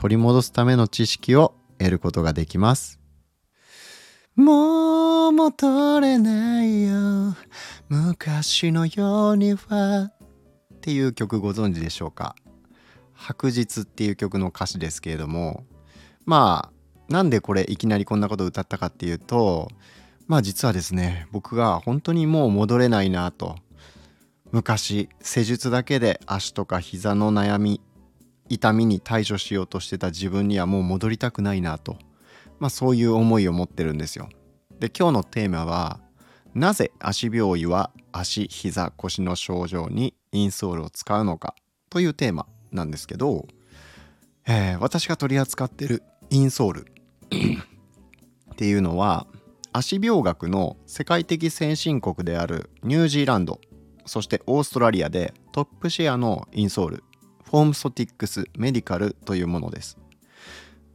取り戻すための知識を得ることができます。もう戻れないよ。昔のようには。っていう曲ご存知でしょうか。白日っていう曲の歌詞ですけれども。まあなんでこれいきなりこんなこと歌ったかっていうと。まあ実はですね僕が本当にもう戻れないなと。昔施術だけで足とか膝の悩み痛みに対処しようとしてた自分にはもう戻りたくないなと。まあそういう思いを持ってるんですよ。で今日のテーマはなぜ足病医は足膝腰の症状にインソールを使うのかというテーマなんですけど、えー、私が取り扱ってるインソール っていうのは足病学の世界的先進国であるニュージーランドそしてオーストラリアでトップシェアのインソールフォームソティックスメディカルというものです。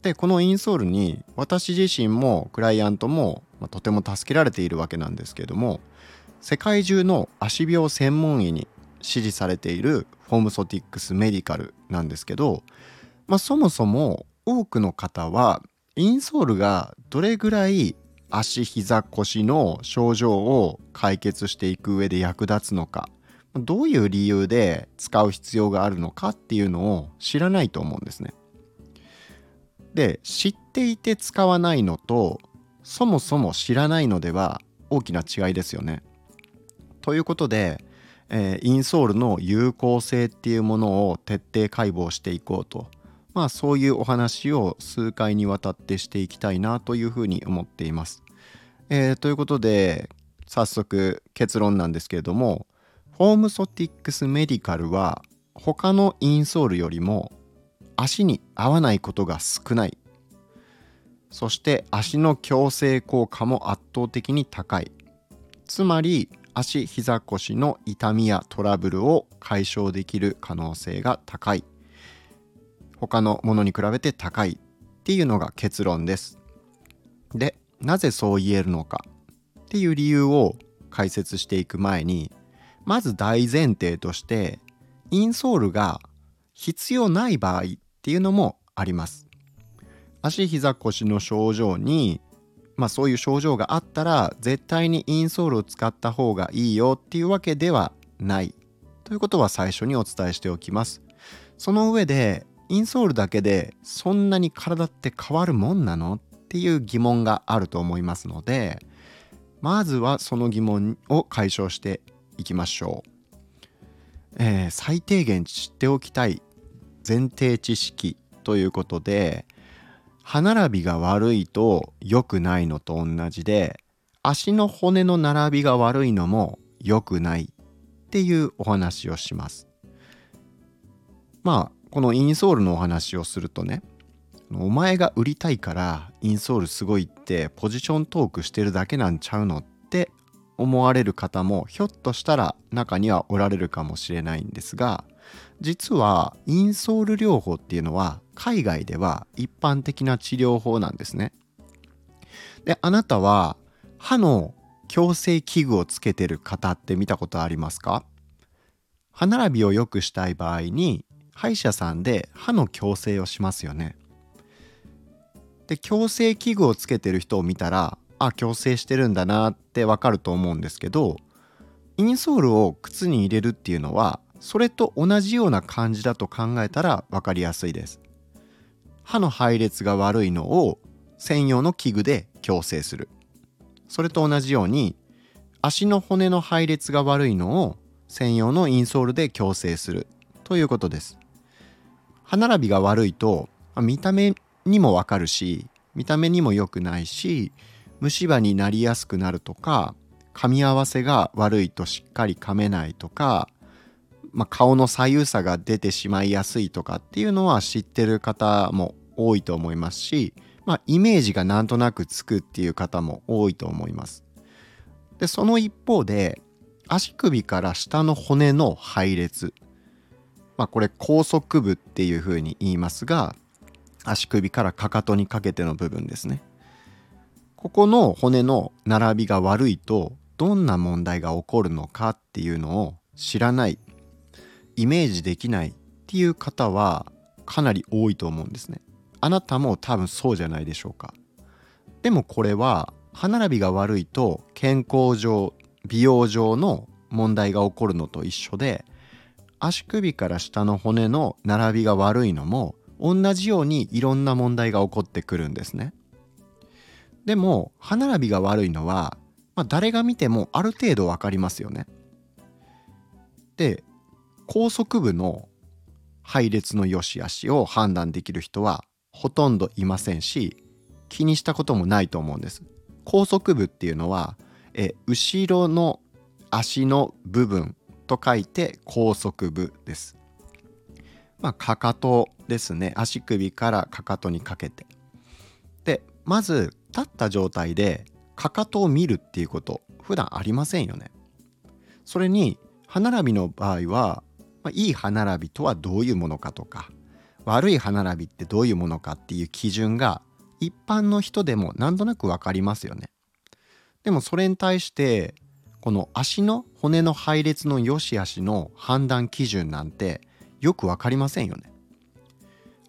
でこのインソールに私自身もクライアントも、まあ、とても助けられているわけなんですけれども世界中の足病専門医に支持されているフォームソティックスメディカルなんですけど、まあ、そもそも多くの方はインソールがどれぐらい足膝腰の症状を解決していく上で役立つのかどういう理由で使う必要があるのかっていうのを知らないと思うんですね。で知っていて使わないのとそもそも知らないのでは大きな違いですよね。ということで、えー、インソールの有効性っていうものを徹底解剖していこうとまあそういうお話を数回にわたってしていきたいなというふうに思っています。えー、ということで早速結論なんですけれどもフォームソティックスメディカルは他のインソールよりも足に合わないことが少ない。そして足の矯正効果も圧倒的に高い。つまり足膝腰の痛みやトラブルを解消できる可能性が高い。他のものに比べて高いっていうのが結論です。で、なぜそう言えるのかっていう理由を解説していく前に、まず大前提として、インソールが必要ない場合っていうのもあります。足膝腰の症状に、まあそういう症状があったら絶対にインソールを使った方がいいよっていうわけではないということは最初にお伝えしておきます。その上でインソールだけでそんなに体って変わるもんなのっていう疑問があると思いますのでまずはその疑問を解消していきましょう、えー、最低限知っておきたい前提知識ということで歯並びが悪いと良くないのと同じで足の骨の並びが悪いのも良くないっていうお話をします。まあこのインソールのお話をするとねお前が売りたいからインソールすごいってポジショントークしてるだけなんちゃうのっ思われる方もひょっとしたら中にはおられるかもしれないんですが実はインソール療法っていうのは海外では一般的な治療法なんですね。であなたは歯の矯正器具をつけてる方って見たことありますか？歯並びを良くしたい場合に歯医者さんで歯の矯正をしますよね。で矯正器具をつけてる人を見たらあ矯正してるんだなってわかると思うんですけどインソールを靴に入れるっていうのはそれと同じような感じだと考えたら分かりやすいです。歯の配列が悪いのを専用の器具で矯正する。それと同じように足の骨の配列が悪いのを専用のインソールで矯正するということです。歯並びが悪いと見た目にもわかるし見た目にも良くないし虫歯になりやすくなるとか噛み合わせが悪いとしっかり噛めないとか、まあ、顔の左右差が出てしまいやすいとかっていうのは知ってる方も多いと思いますし、まあ、イメージがなんとなくつくっていう方も多いと思います。でその一方で足首から下の骨の配列まあこれ高速部っていうふうに言いますが足首からかかとにかけての部分ですねここの骨の並びが悪いとどんな問題が起こるのかっていうのを知らないイメージできないっていう方はかなり多いと思うんですね。あなたも多分そうじゃないでしょうか。でもこれは歯並びが悪いと健康上美容上の問題が起こるのと一緒で足首から下の骨の並びが悪いのも同じようにいろんな問題が起こってくるんですね。でも歯並びが悪いのは、まあ、誰が見てもある程度分かりますよねで高速部の配列の良し悪しを判断できる人はほとんどいませんし気にしたこともないと思うんです。高速部っていうのはえ後ろの足の部分と書いて高速部です。まあかかとですね足首からかかとにかけて。でまず立った状態でかかとを見るっていうこと普段ありませんよね。それに歯並びの場合はまあ、いい歯並びとはどういうものかとか悪い歯並びってどういうものかっていう基準が一般の人でもなんとなく分かりますよね。でもそれに対してこの足の骨の配列の良し悪しの判断基準なんてよく分かりませんよね。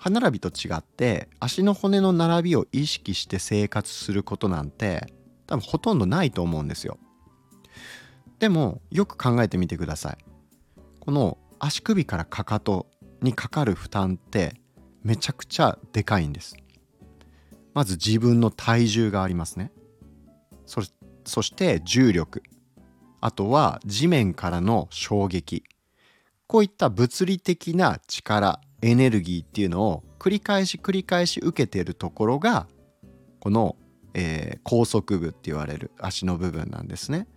歯並びと違って足の骨の並びを意識して生活することなんて多分ほとんどないと思うんですよ。でもよく考えてみてください。この足首からかかとにかかる負担ってめちゃくちゃでかいんですまず自分の体重がありますねそそして重力あとは地面からの衝撃こういった物理的な力エネルギーっていうのを繰り返し繰り返し受けてるところがこの、えー、高速部って言われる足の部分なんですね。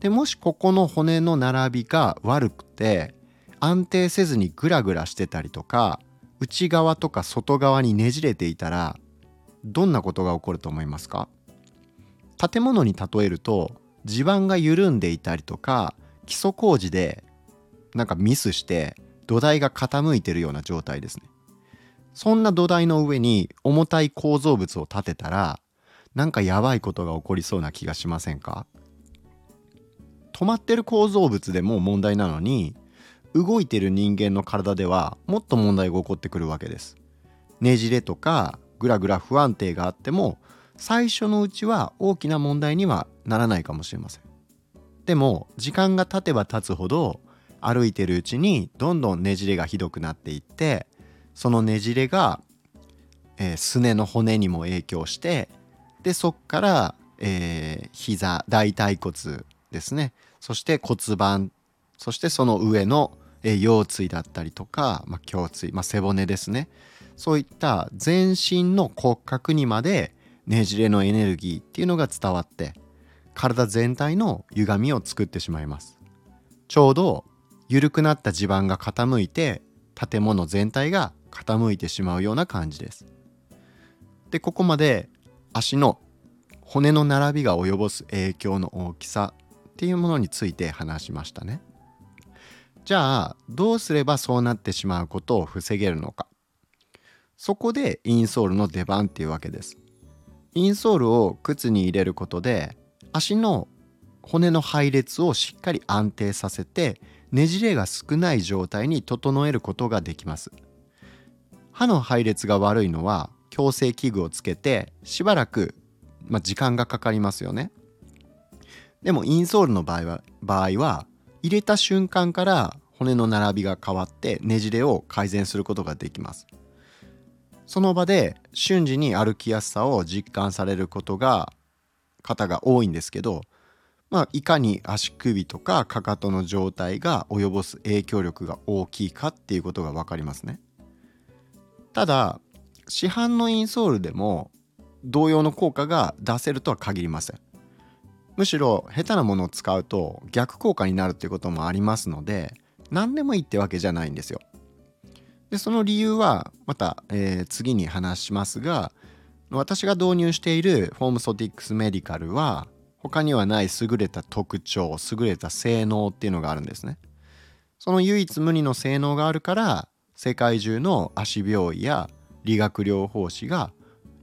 でもしここの骨の並びが悪くて安定せずにグラグラしてたりとか内側とか外側にねじれていたらどんなことが起こると思いますか？建物に例えると地盤が緩んでいたりとか基礎工事でなんかミスして土台が傾いてるような状態ですねそんな土台の上に重たい構造物を建てたらなんかやばいことが起こりそうな気がしませんか？止まってる構造物でも問題なのに動いてる人間の体ではもっと問題が起こってくるわけです。ねじれとかグラグラ不安定があっても最初のうちは大きな問題にはならないかもしれません。でも時間が経てば経つほど歩いてるうちにどんどんねじれがひどくなっていってそのねじれが、えー、すねの骨にも影響してでそっから、えー、膝大腿骨ですね。そして骨盤。そしてその上のえ腰椎だったりとか、まあ、胸椎、まあ、背骨ですね。そういった全身の骨格にまでねじれのエネルギーっていうのが伝わって体全体の歪みを作ってしまいます。ちょうど緩くなった地盤が傾いて建物全体が傾いてしまうような感じです。でここまで足の骨の並びが及ぼす影響の大きさっていうものについて話しましたね。じゃあどうすればそうなってしまうことを防げるのか。そこでインソールの出番っていうわけです。インソールを靴に入れることで足の骨の配列をしっかり安定させてねじれが少ない状態に整えることができます。歯の配列が悪いのは矯正器具をつけてしばらく、まあ、時間がかかりますよね。でもインソールの場合は場合は入れた瞬間から骨の並びが変わってねじれを改善することができます。その場で瞬時に歩きやすさを実感されることが方が多いんですけどまあ、いかに足首とかかかとの状態が及ぼす影響力が大きいかっていうことが分かりますね。ただ市販のインソールでも同様の効果が出せるとは限りません。むしろ下手なものを使うと逆効果になるっていうこともありますので何でもいいってわけじゃないんですよ。でその理由はまた、えー、次に話しますが私が導入しているフォームソティックスメディカルは他にはない優れた特徴優れた性能っていうのがあるんですね。その唯一無二の性能があるから世界中の足病医や理学療法士が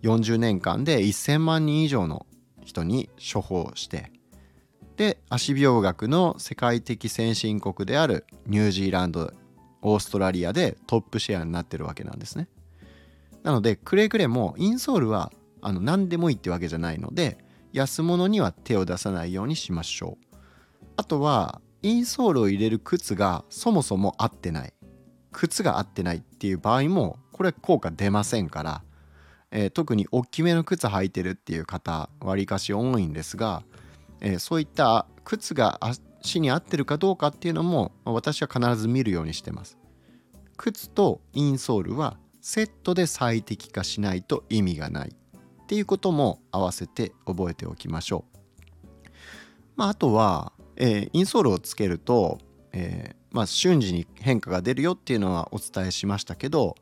40年間で1,000万人以上の人に処方してで足病学の世界的先進国であるニュージーランドオーストラリアでトップシェアになってるわけなんですね。なのでくれぐれもインソールはあの何でもいいってわけじゃないので安物には手を出さないようにしましょう。あとはインソールを入れる靴がそもそも合ってない。靴が合ってないっていう場合もこれ効果出ませんから、えー、特に大きめの靴履いてるっていう方わりかし多いんですが、えー、そういった靴が足に合ってるかどうかっていうのも私は必ず見るようにしてます。靴とインソールはセットで最適化しないと意味がない。っていうことも合わせて覚えておきましょう。まあ、あとは、えー、インソールをつけると、えー、まあ、瞬時に変化が出るよっていうのはお伝えしましたけど、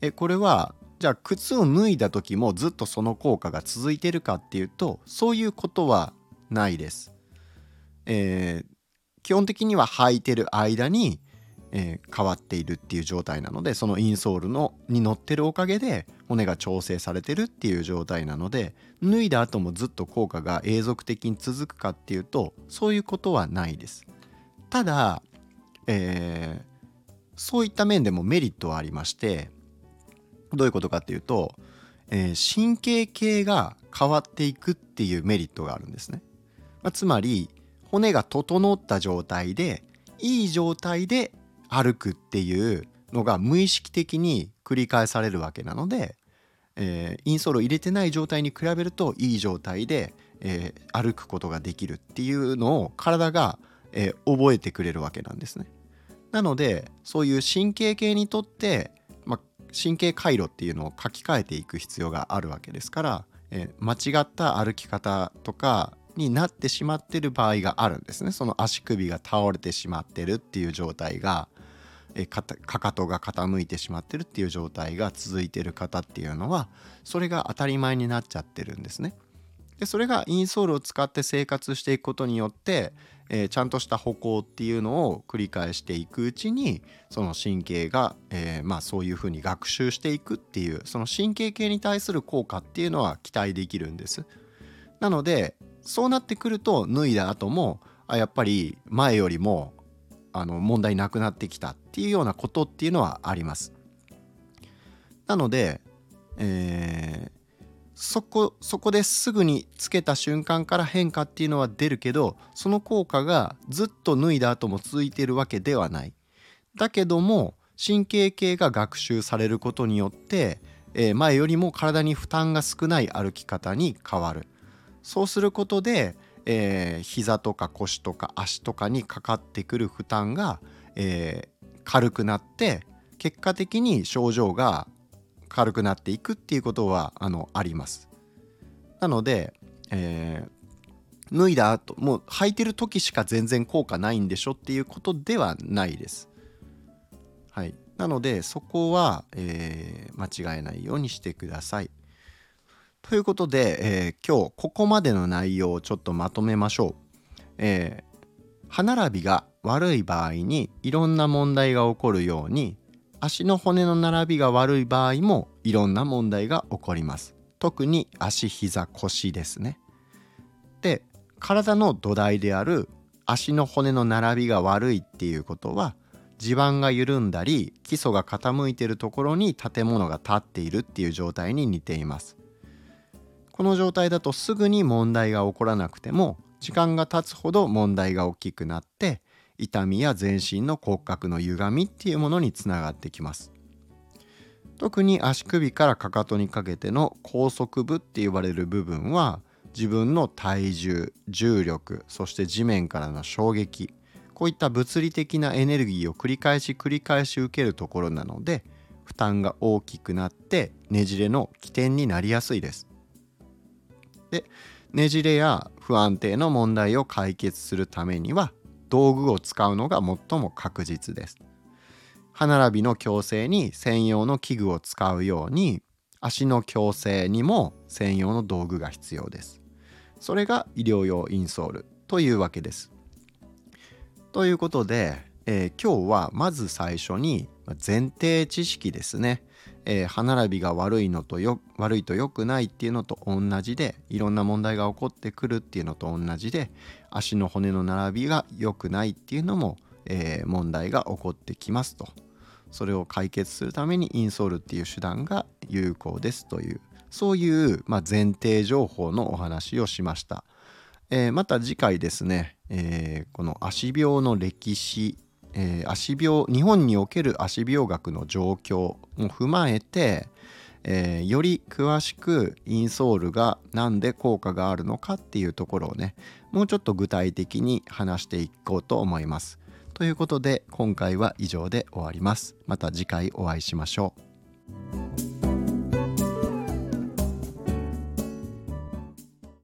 えー、これはじゃあ靴を脱いだ時もずっとその効果が続いてるかっていうとそういうことはないです。え基本的には履いてる間にえー、変わっているっていう状態なのでそのインソールのに乗ってるおかげで骨が調整されてるっていう状態なので脱いだ後もずっと効果が永続的に続くかっていうとそういうことはないです。ただ、えー、そういった面でもメリットはありましてどういうことかっていうと、えー、神経系が変わっていくっていうメリットがあるんですね。まあ、つまり骨が整った状態でいい状態で歩くっていうのが無意識的に繰り返されるわけなので、えー、インソールを入れてない状態に比べるといい状態で、えー、歩くことができるっていうのを体が、えー、覚えてくれるわけなんですね。なのでそういう神経系にとって、まあ、神経回路っていうのを書き換えていく必要があるわけですから、え間違った歩き方とかになってしまってる場合があるんですねその足首が倒れてしまってるっていう状態がえかかとが傾いてしまってるっていう状態が続いてる方っていうのはそれが当たり前になっちゃってるんですね。でそれがインソールを使って生活していくことによって、えー、ちゃんとした歩行っていうのを繰り返していくうちにその神経が、えー、まあ、そういうふうに学習していくっていうその神経系に対する効果っていうのは期待できるんです。なのでそうなってくると脱いだ後もあやっぱり前よりもあの問題なくなってきたっていうようなことっていうのはあります。なので、えー、そこそこですぐにつけた瞬間から変化っていうのは出るけどその効果がずっと脱いだ後も続いてるわけではない。だけども神経系が学習されることによって、えー、前よりも体に負担が少ない歩き方に変わる。そうすることで、えー、膝とか腰とか足とかにかかってくる負担が、えー、軽くなって結果的に症状が軽くなっていくっていうことはあのあります。なので、えー、脱いだ後もう履いてる時しか全然効果ないんでしょっていうことではないです。はい、なのでそこは、えー、間違えないようにしてください。ということで、えー、今日ここまでの内容をちょっとまとめましょう。えー、歯並びが悪い場合にいろんな問題が起こるように足の骨の並びが悪い場合もいろんな問題が起こります。特に足膝腰ですね。で体の土台である足の骨の並びが悪いっていうことは地盤が緩んだり基礎が傾いているところに建物が建っているっていう状態に似ています。この状態だとすぐに問題が起こらなくても時間が経つほど問題が大きくなって痛みや全身の骨格の歪みっていうものにつながってきます。特に足首からかかとにかけての高速部って呼ばれる部分は自分の体重重力そして地面からの衝撃こういった物理的なエネルギーを繰り返し繰り返し受けるところなので負担が大きくなってねじれの起点になりやすいです。でねじれや不安定の問題を解決するためには道具を使うのが最も確実です。歯並びの矯正に専用の器具を使うように足の矯正にも専用の道具が必要です。それが医療用インソールというわけです。ということで、えー、今日はまず最初に前提知識ですね。えー、歯並びが悪いのとよ悪いと良くないっていうのと同じでいろんな問題が起こってくるっていうのと同じで足の骨の並びが良くないっていうのも、えー、問題が起こってきますと。それを解決するためにインソールっていう手段が有効ですというそういう、まあ、前提情報のお話をしました、えー、また次回ですね、えこの足病の歴史えー、足病日本における足病学の状況も踏まえて、えー、より詳しくインソールが何で効果があるのかっていうところをねもうちょっと具体的に話していこうと思います。ということで今回は以上で終わります。また次回お会いしましょう。